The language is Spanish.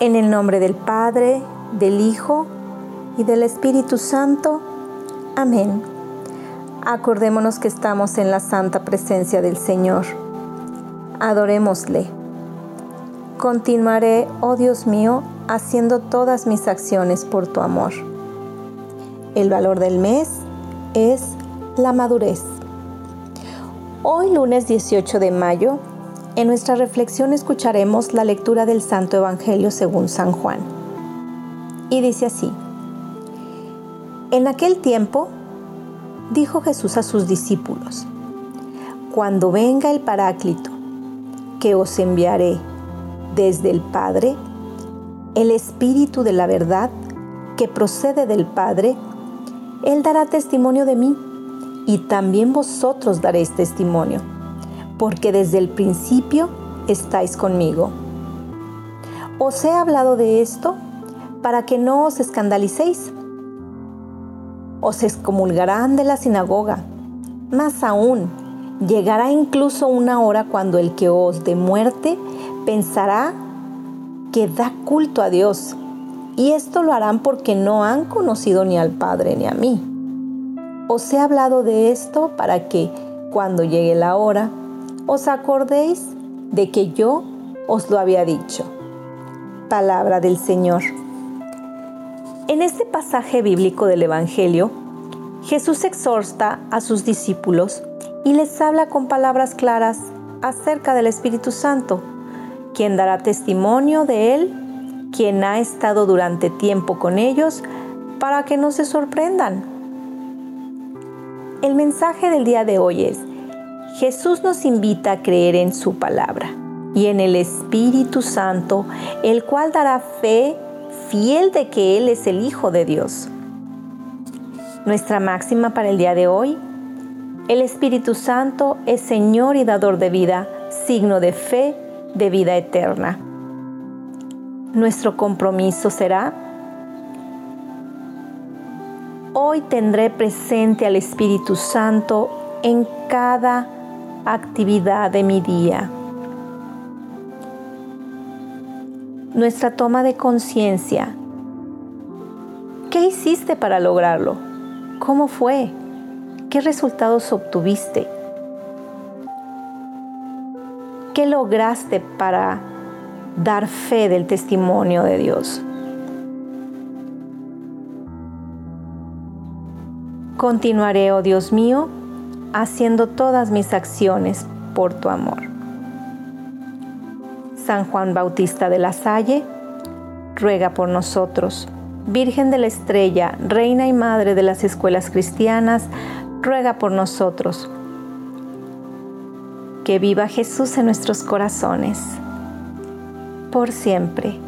En el nombre del Padre, del Hijo y del Espíritu Santo. Amén. Acordémonos que estamos en la santa presencia del Señor. Adorémosle. Continuaré, oh Dios mío, haciendo todas mis acciones por tu amor. El valor del mes es la madurez. Hoy lunes 18 de mayo en nuestra reflexión escucharemos la lectura del Santo Evangelio según San Juan. Y dice así, En aquel tiempo dijo Jesús a sus discípulos, Cuando venga el Paráclito, que os enviaré desde el Padre, el Espíritu de la verdad, que procede del Padre, Él dará testimonio de mí, y también vosotros daréis testimonio porque desde el principio estáis conmigo. Os he hablado de esto para que no os escandalicéis. Os excomulgarán de la sinagoga. Más aún, llegará incluso una hora cuando el que os de muerte pensará que da culto a Dios. Y esto lo harán porque no han conocido ni al Padre ni a mí. Os he hablado de esto para que, cuando llegue la hora, os acordéis de que yo os lo había dicho. Palabra del Señor. En este pasaje bíblico del Evangelio, Jesús exhorta a sus discípulos y les habla con palabras claras acerca del Espíritu Santo, quien dará testimonio de Él, quien ha estado durante tiempo con ellos, para que no se sorprendan. El mensaje del día de hoy es, Jesús nos invita a creer en su palabra y en el Espíritu Santo, el cual dará fe fiel de que Él es el Hijo de Dios. Nuestra máxima para el día de hoy, el Espíritu Santo es Señor y dador de vida, signo de fe, de vida eterna. Nuestro compromiso será, hoy tendré presente al Espíritu Santo en cada actividad de mi día. Nuestra toma de conciencia. ¿Qué hiciste para lograrlo? ¿Cómo fue? ¿Qué resultados obtuviste? ¿Qué lograste para dar fe del testimonio de Dios? Continuaré, oh Dios mío, haciendo todas mis acciones por tu amor. San Juan Bautista de la Salle, ruega por nosotros. Virgen de la Estrella, Reina y Madre de las Escuelas Cristianas, ruega por nosotros. Que viva Jesús en nuestros corazones, por siempre.